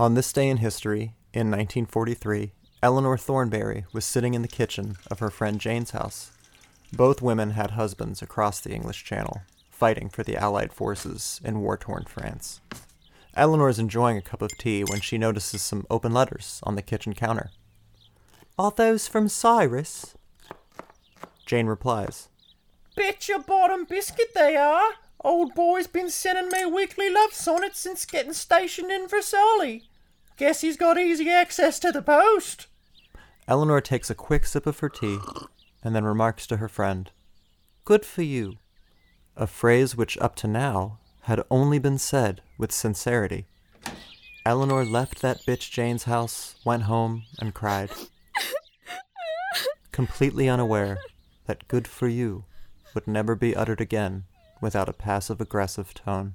On this day in history, in 1943, Eleanor Thornberry was sitting in the kitchen of her friend Jane's house. Both women had husbands across the English Channel, fighting for the Allied forces in war torn France. Eleanor is enjoying a cup of tea when she notices some open letters on the kitchen counter. Are those from Cyrus? Jane replies, Bet your bottom biscuit they are. Old boy's been sending me weekly love sonnets since getting stationed in Versailles. Guess he's got easy access to the post. Eleanor takes a quick sip of her tea and then remarks to her friend, Good for you, a phrase which up to now had only been said with sincerity. Eleanor left that bitch Jane's house, went home, and cried, completely unaware that good for you would never be uttered again without a passive aggressive tone.